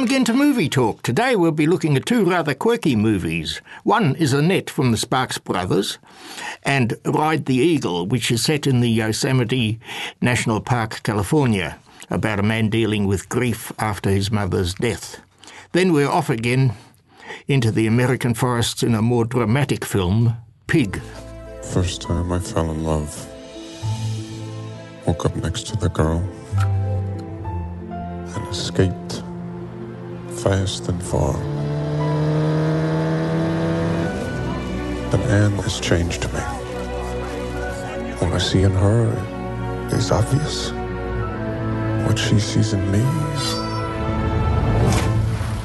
Welcome again to Movie Talk. Today we'll be looking at two rather quirky movies. One is Annette from the Sparks Brothers, and Ride the Eagle, which is set in the Yosemite National Park, California, about a man dealing with grief after his mother's death. Then we're off again into the American forests in a more dramatic film, Pig. First time I fell in love. Woke up next to the girl and escaped fast and far. But Anne has changed me. What I see in her is obvious. What she sees in me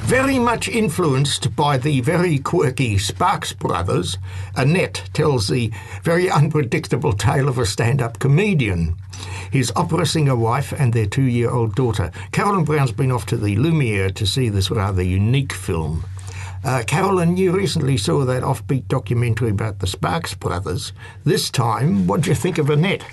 Very much influenced by the very quirky Sparks brothers, Annette tells the very unpredictable tale of a stand up comedian, his opera singer wife, and their two year old daughter. Carolyn Brown's been off to the Lumiere to see this rather unique film. Uh, Carolyn, you recently saw that offbeat documentary about the Sparks brothers. This time, what do you think of Annette?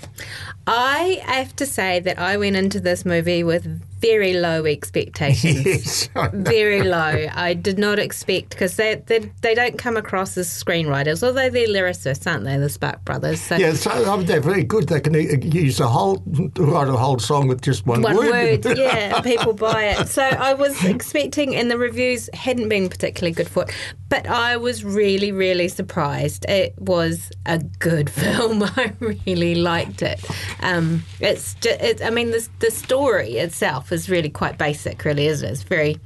I have to say that I went into this movie with very low expectations. Yes, very low. I did not expect because they, they they don't come across as screenwriters, although they're lyricists, aren't they? The Spark brothers. So Yeah, so they're very good. They can use a whole write a whole song with just one, one word. word, yeah, people buy it. So I was expecting, and the reviews hadn't been particularly good for it, but I was really, really surprised. It was a good film. I really liked it. Um, it's just, it, I mean, the the story itself is really quite basic, really, isn't it? It's very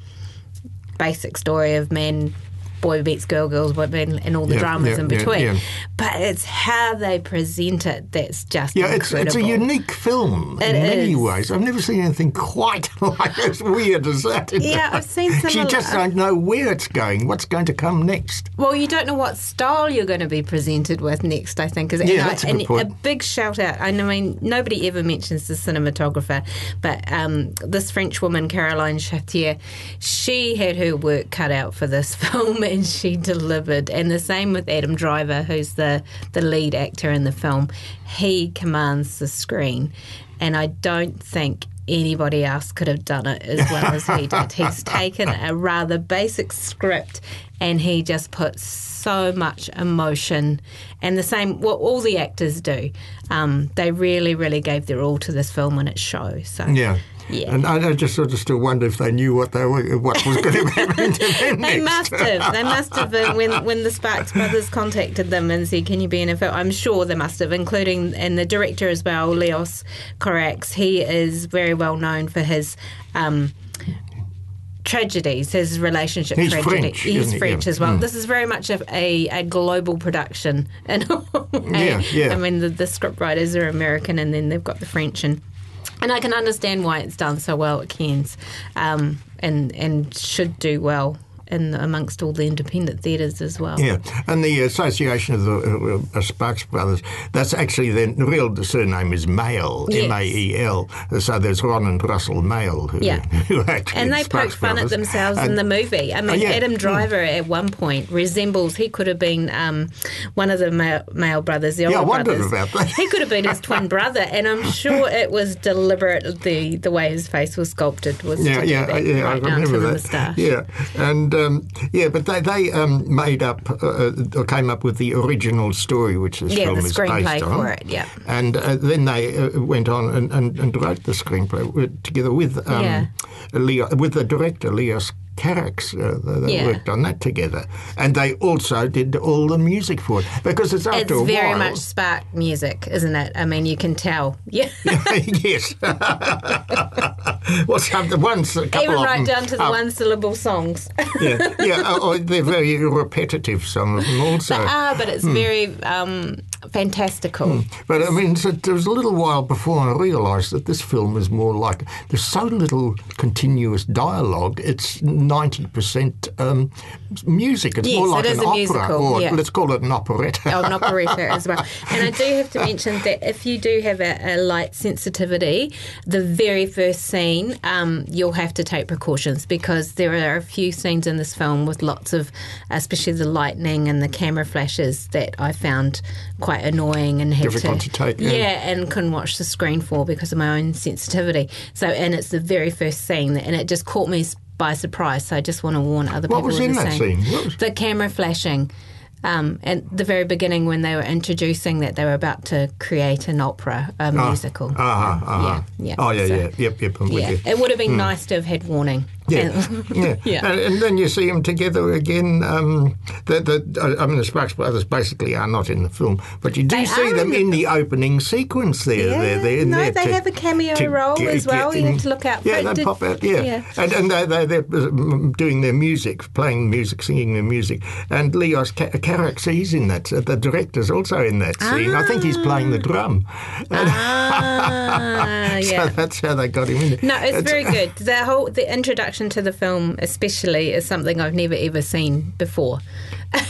basic story of men. Boy meets girl, girls, boy men, and all the Yeah, dramas yeah, in between. yeah. But it's how they present it that's just Yeah, it's it's a unique film It in many ways. I've never seen anything quite like as weird as that. Yeah. I've seen some You just don't know where it's going, what's going to come next. Well, you don't know what style you're going to be presented with next, I think. Yeah, I- that's a good point. a big shout out. I mean, nobody ever mentions the cinematographer, but um, this French woman, Caroline Chartier, she had her work cut out for this film and she delivered. And the same with Adam Driver, who's the, the lead actor in the film. He commands the screen. And I don't think anybody else could have done it as well as he did. He's taken a rather basic script and he just puts so much emotion and the same what all the actors do. Um, they really, really gave their all to this film and it shows. So Yeah. Yeah. And I, I just sort of still wonder if they knew what they were, what was going to happen to them They next. must have. They must have been when when the Sparks brothers contacted them and said, "Can you be in a film?" I'm sure they must have, including and the director as well, Leos Carax. He is very well known for his. Um, Tragedies, his relationship He's tragedy. French, He's isn't he? French Yeah. as well. Mm. This is very much a, a, a global production. And Yeah, yeah. I mean, the, the script writers are American, and then they've got the French and and I can understand why it's done so well at Cannes, um, and and should do well in amongst all the independent theatres as well. Yeah, and the Association of the uh, uh, Sparks Brothers, that's actually their real surname is Mael, Yes. M A E L. So there's Ron and Russell Mael who, Yeah. who actually And they Sparks poke fun at Brothers. themselves in the movie. I mean, yeah, Adam mm. Driver at one point resembles, he could have been um, one of the Mael, Mael brothers, the Yeah, I wondered brothers. about that. He could have been his twin brother, and I'm sure it was deliberate, the, the way his face was sculpted was Yeah, yeah, yeah, I down to remember the that. Yeah, and um, yeah, but they they um, made up uh, or came up with the original story, which this Yeah, film the is based on. for it, yeah. and uh, then they uh, went on and, and, and wrote the screenplay together with um, Yeah. Leo, with the director Leos Carax. Uh, they Yeah. worked on that together, and they also did all the music for it because it's after It's very while. much spark music, isn't it? I mean, you can tell. Yeah. yes. well, some, the ones, a couple Even right down to the are- one syllable songs. yeah, yeah. Oh, oh, they're very repetitive. Some of them also. They are, but it's Hmm. very um, fantastical. But I mean, so there was a little while before I realised that this film is more like there's so little continuous dialogue. It's ninety percent um, music. It's Yes, more like it an a opera, musical, or yeah. let's call it an operetta. Oh, an operetta as well. And I do have to mention that if you do have a, a light sensitivity, the very first scene, um, you'll have to take precautions because there are a few scenes in this film with lots of, especially the lightning and the camera flashes that I found quite annoying and had Difficult to take, yeah. yeah, and couldn't watch the screen for because of my own sensitivity. So, and it's the very first scene, and it just caught me by surprise. So I just want to warn other What people. was the in that scene? The camera flashing. Um, at the very beginning, when they were introducing that they were about to create an opera, a musical. Uh-huh, uh-huh. Yeah, yeah. Oh, yeah, So- yeah. Yep, yep. I'm yeah, with you. it would have been nice to have had warning. Yeah, yeah. Yeah. And, and then you see them together again. Um, the, the, I mean, the Sparks brothers basically are not in the film, but you do They see them in in the opening sequence there. Yeah, they're, they're in no, there they to- have a cameo role get- as well. get You in- have to look out for Yeah, they Did- pop out. Yeah, yeah. and and they, they, they're um, doing their music, playing music, singing their music. And Leos Ka- Carax, he's in that. Uh, The director's also in that scene. I think he's playing the drum. Ah, So yeah. that's how they got him in. No, it's very good. The whole the introduction to the film, especially, is something I've never ever seen before.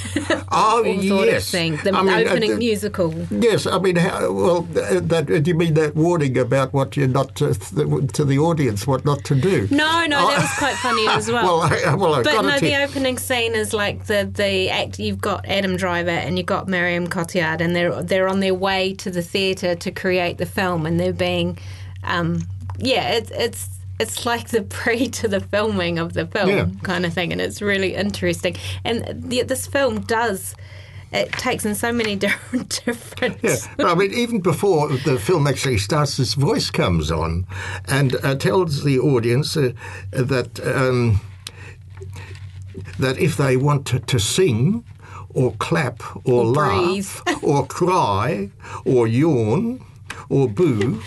Oh yes, seeing the I mean, uh, opening the- musical. Yes, I mean, how, well, uh, that, do you mean that warning about what you're not to, to the audience, what not to do? No, no, that was quite funny as well. Well, I, well, I But got no, it. the opening scene is like the the act. You've got Adam Driver and you've got Marion Cotillard, and they're they're on their way to the theatre to create the film, and they're being, um, yeah, it's it's it's like the pre to the filming of the film Yeah. kind of thing, and it's really interesting. And the, this film does. It takes in so many different different. Yeah, I mean, even before the film actually starts, this voice comes on and uh, tells the audience uh, that um, that if they want to, to sing or clap or, laugh or cry or yawn or boo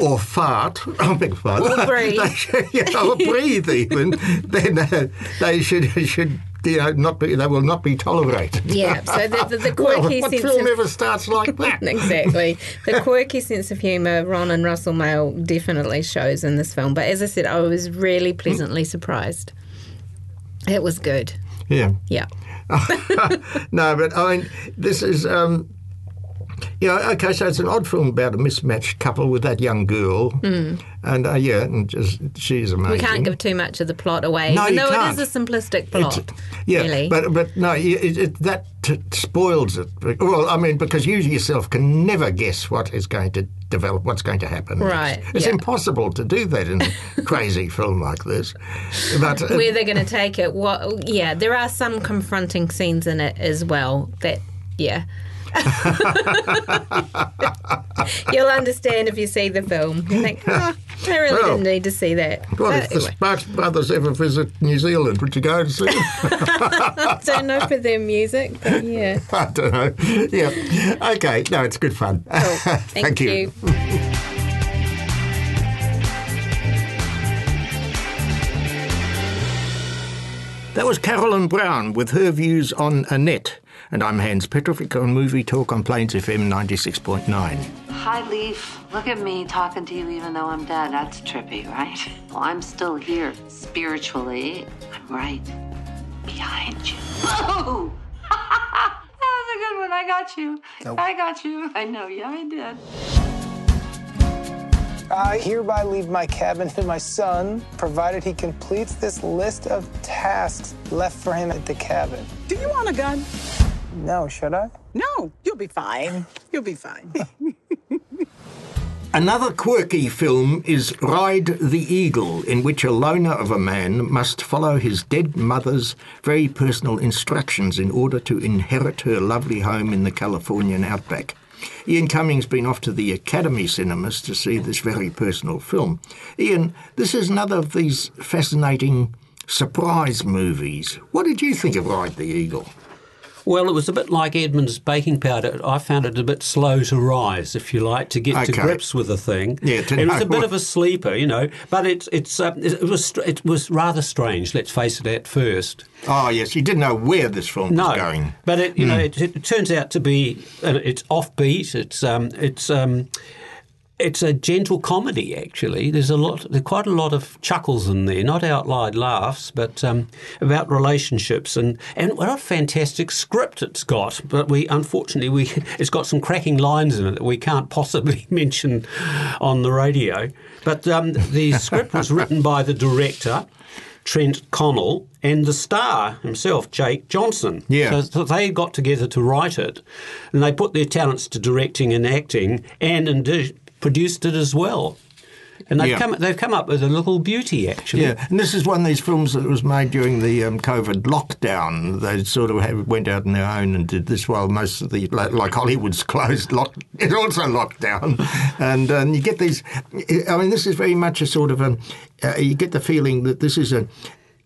or fart, I beg pardon, Or breathe. they should, yeah, or breathe even, then uh, they should should. You know, not be, they will not be tolerated. Yeah, so the, the, the Well, quirky what sense film of ever starts like that? exactly. The quirky sense of humour Ron and Russell Mael definitely shows in this film. But as I said, I was really pleasantly surprised. It was good. Yeah. Yeah. no, but I mean, this is. Um, know, okay, so it's an odd film about a mismatched couple with that young girl, and uh, yeah, and just she's amazing. We can't give too much of the plot away. No, you can't. it is a simplistic It's- plot. yeah, really. but but no, it, it, that t- spoils it. Well, I mean, because you yourself can never guess what is going to develop, what's going to happen. next. Right, It's yeah. impossible to do that in a crazy film like this. But uh, Where they're going to take it. What? Yeah, there are some confronting scenes in it as well. That yeah. You'll understand if you see the film. You think, oh, I really Well, didn't need to see that. well, But if the anyway. Sparks brothers ever visit New Zealand, would you go and see them? don't know for their music, but yeah. I don't know. Yeah. Okay. No, it's good fun. Cool. Thank, Thank you. That was Carolyn Brown with her views on Annette. And I'm Hans Petrovic on Movie Talk on Plains FM 96.9. Hi, Leaf. Look at me talking to you even though I'm dead. That's trippy, right? Well, I'm still here. Spiritually, I'm right behind you. Oh! that was a good one. I got you. I got you. I know. Yeah, I did. I hereby leave my cabin to my son, provided he completes this list of tasks left for him at the cabin. Do you want a gun? No, should I? No, you'll be fine. You'll be fine. Another quirky film is Ride the Eagle, in which a loner of a man must follow his dead mother's very personal instructions in order to inherit her lovely home in the Californian outback. Ian Cummings has been off to the Academy cinemas to see this very personal film. Ian, this is another of these fascinating surprise movies. What did you think of Ride the Eagle? Well, it was a bit like Edmonds baking powder. I found it a bit slow to rise, if you like, to get to grips with the thing. Yeah, to it was a bit of a sleeper, you know. But it's it's uh, it was it was rather strange. Let's face it. At first, Oh yes, you didn't know where this film no, was going. but it you know Hmm. it, it turns out to be uh, it's offbeat. It's um it's um. It's a gentle comedy, actually. There's a lot, there's quite a lot of chuckles in there, not out loud laughs, but um, about relationships and and what a fantastic script it's got. But we, unfortunately, we it's got some cracking lines in it that we can't possibly mention on the radio. But um, the script was written by the director. Trent O'Donnell and the star himself, Jake Johnson. Yeah. So, so they got together to write it, and they put their talents to directing and acting, and indeed produced it as well. And they've Yeah. come they've come up with a little beauty actually. Yeah, and this is one of these films that was made during the um, COVID lockdown. They sort of have, went out on their own and did this while most of the like, like Hollywood's closed. Lock, it's also locked down, and um, you get these. I mean, this is very much a sort of a. Uh, you get the feeling that this is a.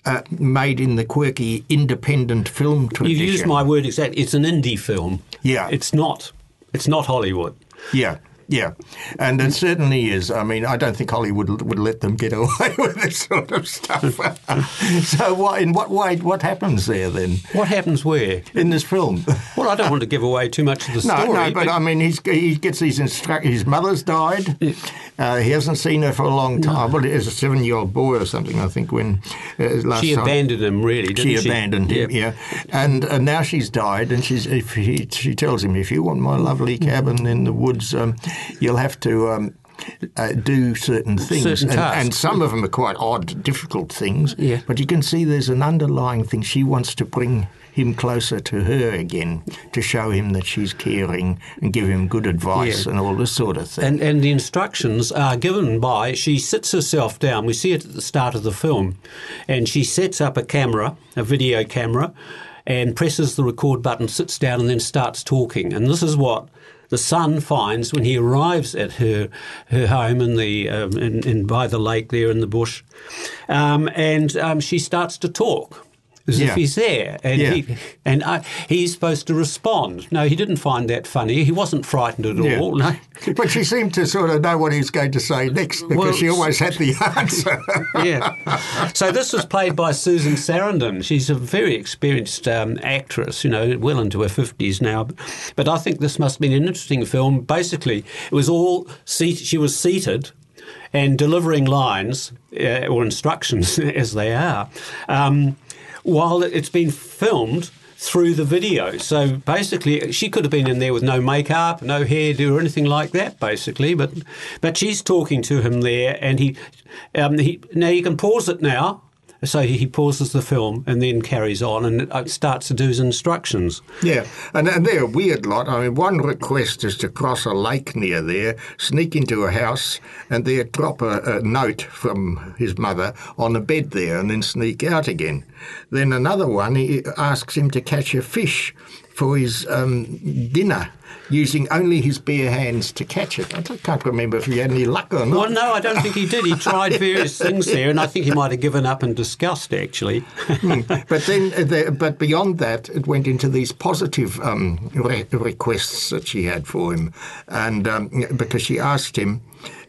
Uh, made in the quirky independent film tradition. You tradition. use my word exactly. It's an indie film. Yeah. It's not. It's not Hollywood. Yeah, yeah, and it certainly is. I mean, I don't think Hollywood would let them get away with this sort of stuff. so, what, in what way? What happens there then What happens where? in this film? Well, I don't want to give away too much of the No, story. no, no, but I mean, he's, he gets these instructions. His mother's died. Uh, he hasn't seen her for a long time. Well, as a seven-year-old boy or something, I think. When uh, last she time. abandoned him, really, didn't she she? abandoned him, yeah. And uh, now she's died, and she's if he, she tells him, if you want my lovely cabin in the woods, um, you'll have to. Um, uh, do certain things, Certain and, and some of them are quite odd, difficult things. Yeah. But you can see there's an underlying thing. She wants to bring him closer to her again, to show him that she's caring and give him good advice Yeah. and all this sort of thing. And, and the instructions are given by, she sits herself down. We see it at the start of the film. And she sets up a camera, a video camera, and presses the record button, sits down, and then starts talking. And this is what the son finds when he arrives at her her home in the um, in, in by the lake there in the bush, um, and um, she starts to talk. As Yeah. if he's there, and Yeah. he and I, he's supposed to respond. No, he didn't find that funny. He wasn't frightened at Yeah. all. No. But she seemed to sort of know what he was going to say next because Well, she always had the answer. yeah. So this was played by Susan Sarandon. She's a very experienced um, actress, you know, well into her fifties now. But I think this must have been an interesting film. Basically, it was all seat. She was seated. And delivering lines uh, or instructions, as they are, um, while it's been filmed through the video. So basically, she could have been in there with no makeup, no hairdo, or anything like that. Basically, but but she's talking to him there, and he, um, he now you can pause it now. So he pauses the film and then carries on and uh, starts to do his instructions. Yeah, and, and they're a weird lot. I mean, one request is to cross a lake near there, sneak into a house, and there drop a, a note from his mother on the bed there, and then sneak out again. Then another one, he asks him to catch a fish for his um, dinner, using only his bare hands to catch it. I can't remember if he had any luck or not. Well, no, I don't think he did. He tried various things there, and I think he might have given up in disgust, actually. but then, uh, the, but beyond that, it went into these positive um, re- requests that she had for him, and um, because she asked him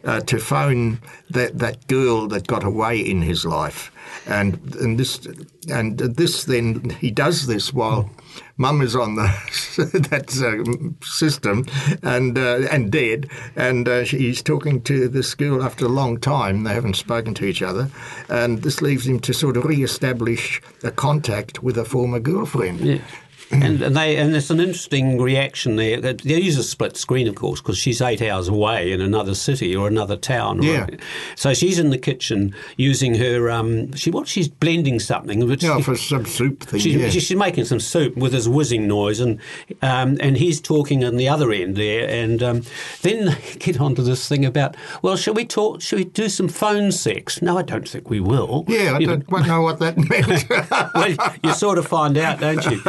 uh, to phone that that girl that got away in his life, and and this and this then he does this while. Mum is on the that uh, system and uh, and dead, and uh, he's talking to this girl after a long time. They haven't spoken to each other, and this leaves him to sort of re-establish a contact with a former girlfriend. Yeah. And, and they and it's an interesting reaction there. They use a split screen, of course, because she's eight hours away in another city or another town. Yeah. So she's in the kitchen using her. Um, she what? She's blending something. Which Yeah, for some soup thing. She's, yeah. she's making some soup with this whizzing noise, and um, and he's talking on the other end there, and um, then they get onto this thing about, well, shall we talk? Shall we do some phone sex? No, I don't think we will. yeah, I You don't quite know what that meant. well, you sort of find out, don't you?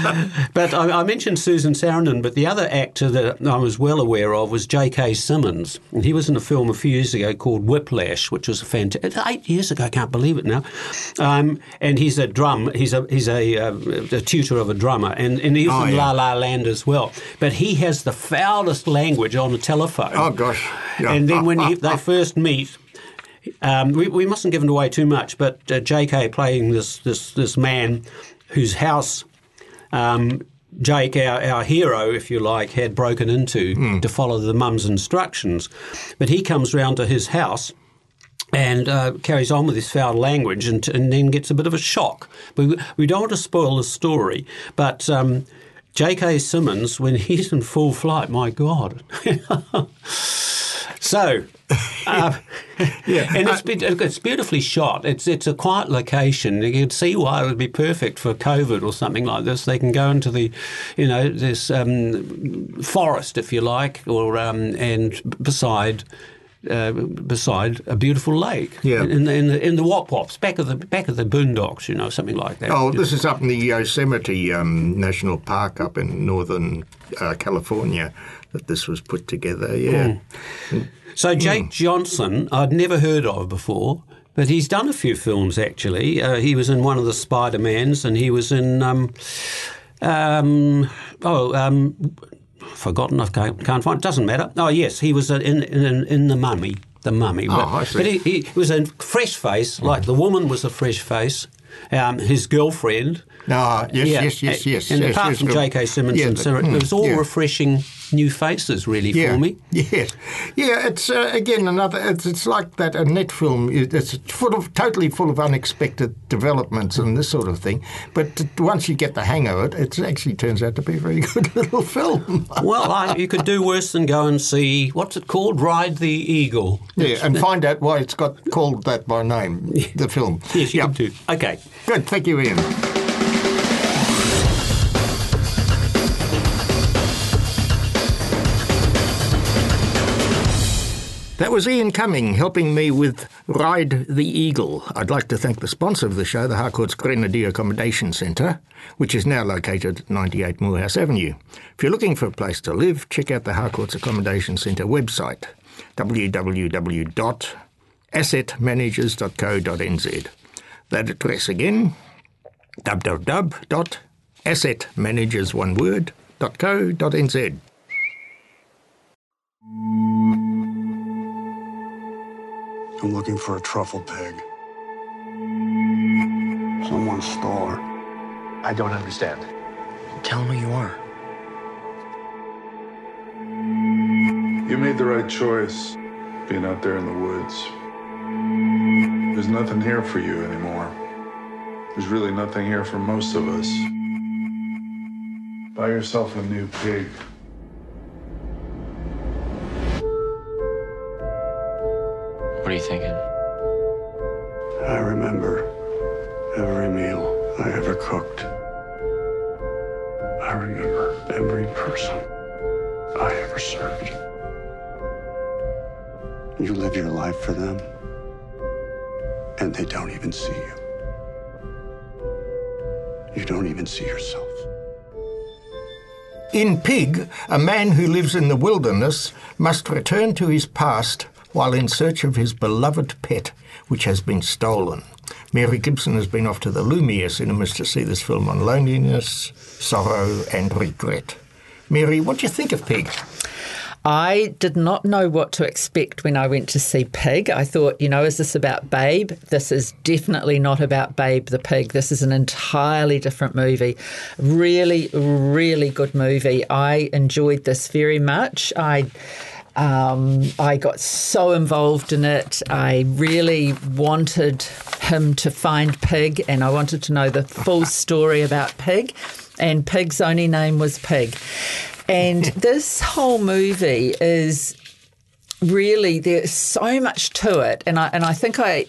but I, I, mentioned Susan Sarandon, but the other actor that I was well aware of was J.K. Simmons. And he was in a film a few years ago called Whiplash, which was a fantastic. Eight years ago, I can't believe it now. Um, and he's a drum. He's a he's a, uh, a tutor of a drummer, and and he's oh, in yeah. La La Land as well. But he has the foulest language on the telephone. Oh gosh! Yeah. And then when he, they first meet, um, we, we mustn't give it away too much, but uh, J.K. playing this this this man whose house um, Jake, our, our hero, if you like, had broken into mm. to follow the mum's instructions, but he comes round to his house and uh, carries on with his foul language and, and, then gets a bit of a shock. We, we don't want to spoil the story, but um, J.K. Simmons, when he's in full flight, my God. so uh, yeah, and it's, it's beautifully shot. It's it's a quiet location. You can see why it would be perfect for COVID or something like this. They can go into the, you know, this um, forest if you like, or um, and beside. Uh, beside a beautiful lake, yeah, in the in the, in the Wop Wops, back of the back of the boondocks, you know, something like that. Oh, this is up in the Yosemite um, National Park up in northern uh, California that this was put together. Yeah. Mm. So Jake mm. Johnson, I'd never heard of before, but he's done a few films actually. Uh, he was in one of the Spider Mans, and he was in um, um, oh. Um, forgotten, I can't, can't find. It doesn't matter. Oh yes, he was in in, in the Mummy, the Mummy. Oh, but, I see. but he, he, was a fresh face, like the woman was a fresh face. Um, his girlfriend. Ah, yes, yeah. yes, yes, yes. And yes, apart yes, from J.K. Simmons yeah, and Sarah, it was all yeah. refreshing new faces really yeah, for me. Yeah, yeah. It's uh, again another. It's, it's like that Annette film. It's full of totally full of unexpected developments and this sort of thing. But once you get the hang of it, it actually turns out to be a very good little film. well, I, you could do worse than go and see what's it called, Ride the Eagle. Yeah, and find out why it's got called that by name. The film. Yes, you yep. do. Okay, good. Thank you, Ian. That was Ian Cumming helping me with Ride the Eagle. I'd like to thank the sponsor of the show, the Harcourt's Grenadier Accommodation Centre, which is now located at 98 Moorhouse Avenue. If you're looking for a place to live, check out the Harcourt's Accommodation Centre website, www.assetmanagers.co.nz. That address again, www.assetmanagers.co.nz. I'm looking for a truffle pig. Someone stole her. I don't understand. Tell me who you are. You made the right choice being out there in the woods. There's nothing here for you anymore. There's really nothing here for most of us. Buy yourself a new pig. What are you thinking? I remember every meal I ever cooked. I remember every person I ever served. You live your life for them, and they don't even see you. You don't even see yourself. In Pig, a man who lives in the wilderness must return to his past while in search of his beloved pet, which has been stolen. Mary Gibson has been off to the Lumiere cinemas to see this film on loneliness, sorrow, and regret. Mary, what do you think of Pig? I did not know what to expect when I went to see Pig. I thought, you know, is this about Babe? This is definitely not about Babe the Pig. This is an entirely different movie. Really, really good movie. I enjoyed this very much. I um, I got so involved in it. I really wanted him to find Pig, and I wanted to know the full story about Pig. And Pig's only name was Pig. And this whole movie is really there's so much to it, and I and I think I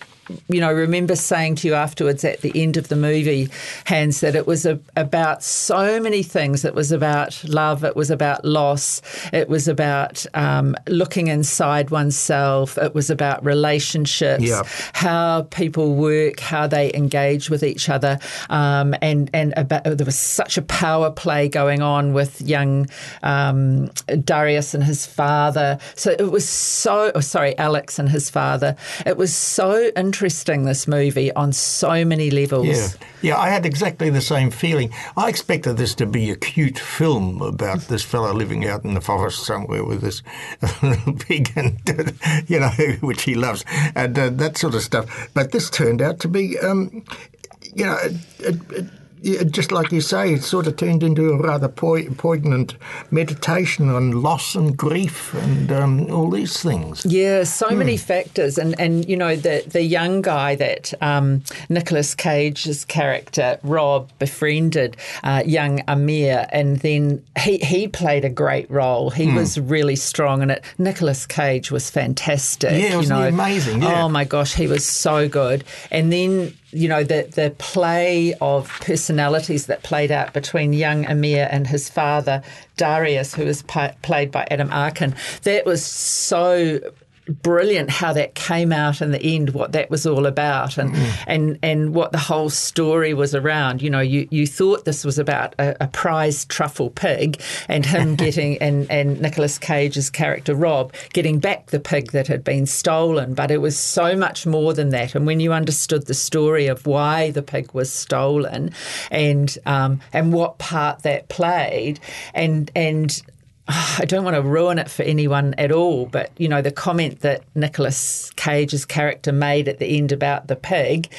you know, remember saying to you afterwards at the end of the movie, Hans, that it was a, about so many things. It was about love. It was about loss. It was about um, looking inside oneself. It was about relationships, Yeah. how people work, how they engage with each other, um, and and about, there was such a power play going on with young um, Darius and his father. So it was so. Oh, sorry, Alex and his father. It was so interesting. Interesting, this movie on so many levels. Yeah, yeah, I had exactly the same feeling. I expected this to be a cute film about this fellow living out in the forest somewhere with this pig, and you know, which he loves, and uh, that sort of stuff. But this turned out to be, um, you know. It, it, it, yeah, just like you say, it sort of turned into a rather poignant meditation on loss and grief and um, all these things. Yeah, so many factors, and and you know the the young guy that um, Nicolas Cage's character Rob befriended, uh, young Amir, and then he he played a great role. He Hmm. was really strong in it. Nicolas Cage was fantastic. Yeah, know, amazing? Yeah. Oh my gosh, he was so good. And then you know the the play of personalities that played out between young Amir and his father Darius, who was played by Adam Arkin. That was so brilliant how that came out in the end what that was all about and and and what the whole story was around. You know you you thought this was about a, a prize truffle pig and him getting and and Nicolas Cage's character Rob getting back the pig that had been stolen. But it was so much more than that. And when you understood the story of why the pig was stolen and um and what part that played and and I don't want to ruin it for anyone at all, but you know the comment that Nicolas Cage's character made at the end about the pig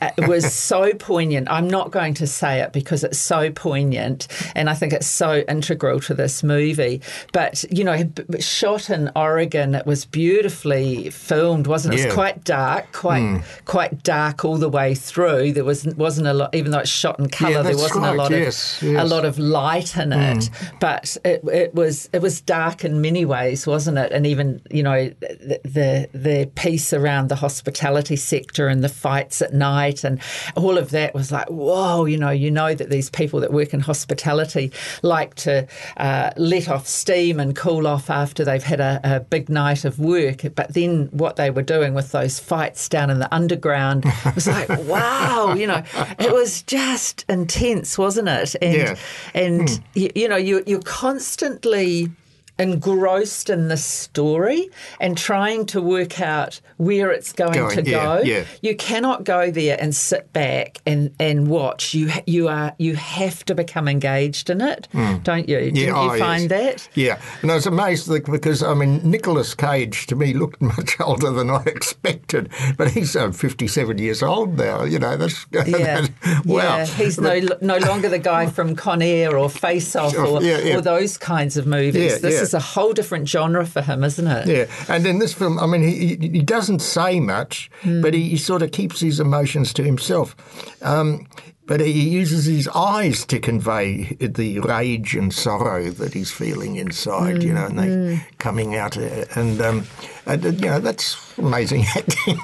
uh, was so poignant. I'm not going to say it because it's so poignant, and I think it's so integral to this movie. But you know, shot in Oregon, it was beautifully filmed, wasn't it? It was quite dark, quite Mm. quite dark all the way through. There was wasn't a lot, even though it's shot in colour. Yeah, there wasn't a lot yes, of a lot of light in it, Mm. but it, it was it was dark in many ways, wasn't it? And even you know the, the the piece around the hospitality sector and the fights at night and all of that was like whoa, you know, you know that these people that work in hospitality like to uh, let off steam and cool off after they've had a, a big night of work, but then what they were doing with those fights down in the underground was like wow, you know, it was just intense, wasn't it? And Yeah. and Hmm. you, you know you you're constantly aí. Engrossed in the story and trying to work out where it's going, Going, to yeah, go. yeah. You cannot go there and sit back and, and watch. You you are you have to become engaged in it, Mm. don't you? Didn't you oh, yes. find that? Yeah, and I was amazed because I mean Nicolas Cage to me looked much older than I expected, but he's uh, fifty-seven years old now. You know, that's Yeah, wow. yeah. He's no no longer the guy from Con Air or Face Off or, yeah, yeah. or those kinds of movies. Yeah, this yeah. Is a whole different genre for him, isn't it? Yeah, and in this film, I mean, he, he doesn't say much, Hmm. but he, he sort of keeps his emotions to himself. Um, but he uses his eyes to convey the rage and sorrow that he's feeling inside, you know, and they Mm. coming out. uh, And, um, and uh, you know, that's amazing acting.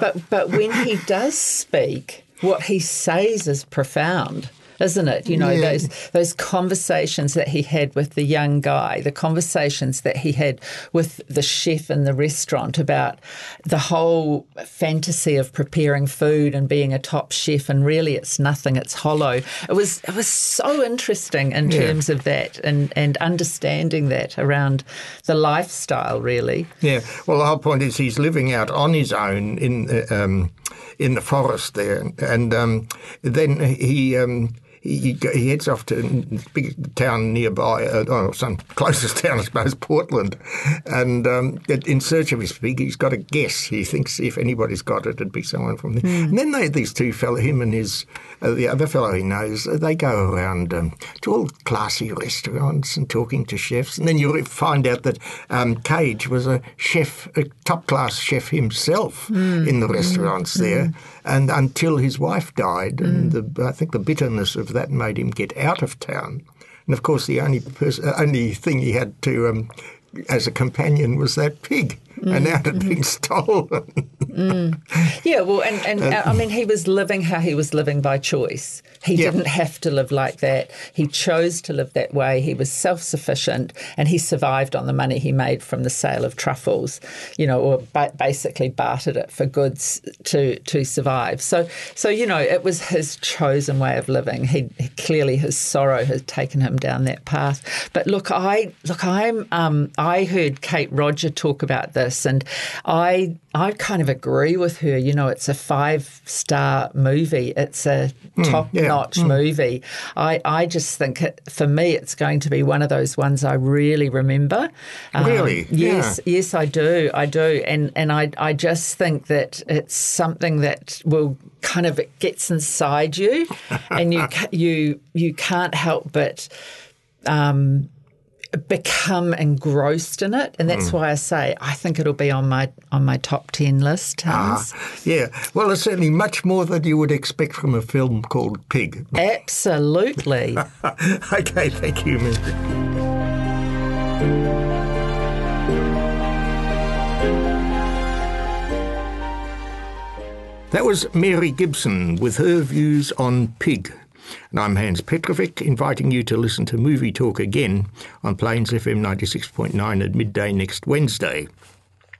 but but when he does speak, what he says is profound. Isn't it? You know, Yeah. those those conversations that he had with the young guy, the conversations that he had with the chef in the restaurant about the whole fantasy of preparing food and being a top chef and really it's nothing, it's hollow. It was it was so interesting in Yeah. terms of that and, and understanding that around the lifestyle really. Yeah, well, the whole point is he's living out on his own in uh, um, in the forest there, and um, then he. Um, he, he heads off to a big town nearby, uh, oh, some closest town, I suppose, Portland, and um, in search of his pig. He's got a guess. He thinks if anybody's got it, it'd be someone from there. And then they, these two fellow, him and his uh, the other fellow he knows, uh, they go around um, to all classy restaurants and talking to chefs. And then you find out that um, Cage was a chef, a top class chef himself Mm. in the restaurants Mm. there. And until his wife died, and the, I think the bitterness of that made him get out of town. And of course, the only pers- uh, only thing he had to um, as a companion was that pig, and now it had been stolen. Yeah, well, and, and uh, I mean, he was living how he was living by choice. He Yeah. didn't have to live like that. He chose to live that way. He was self sufficient and he survived on the money he made from the sale of truffles, you know, or ba- basically bartered it for goods to, to survive. So, so, you know, it was his chosen way of living. He clearly his sorrow has taken him down that path. But look, I look, I'm um, I heard Kate Rodger talk about this, and I I kind of agree with her. You know, it's a five star movie. It's a top yeah, notch movie. I I just think it, for me, it's going to be one of those ones I really remember. Um, Really? yes, Yeah. yes, I do, I do, and and I I just think that it's something that will kind of it gets inside you, and you you you can't help but. Um, become engrossed in it and that's why I say I think it'll be on my on my top 10 list Hans. Ah, yeah. Well, it's certainly much more than you would expect from a film called Pig. Absolutely. okay, thank you, Mary. That was Mary Gibson with her views on Pig. And I'm Hans Petrovic, inviting you to listen to Movie Talk again on Plains FM 96.9 at midday next Wednesday.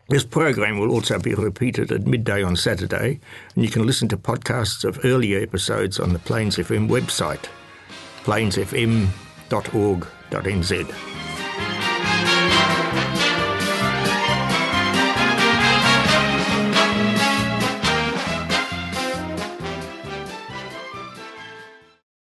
This program will also be repeated at midday on Saturday, and you can listen to podcasts of earlier episodes on the Plains FM website, plainsfm.org.nz.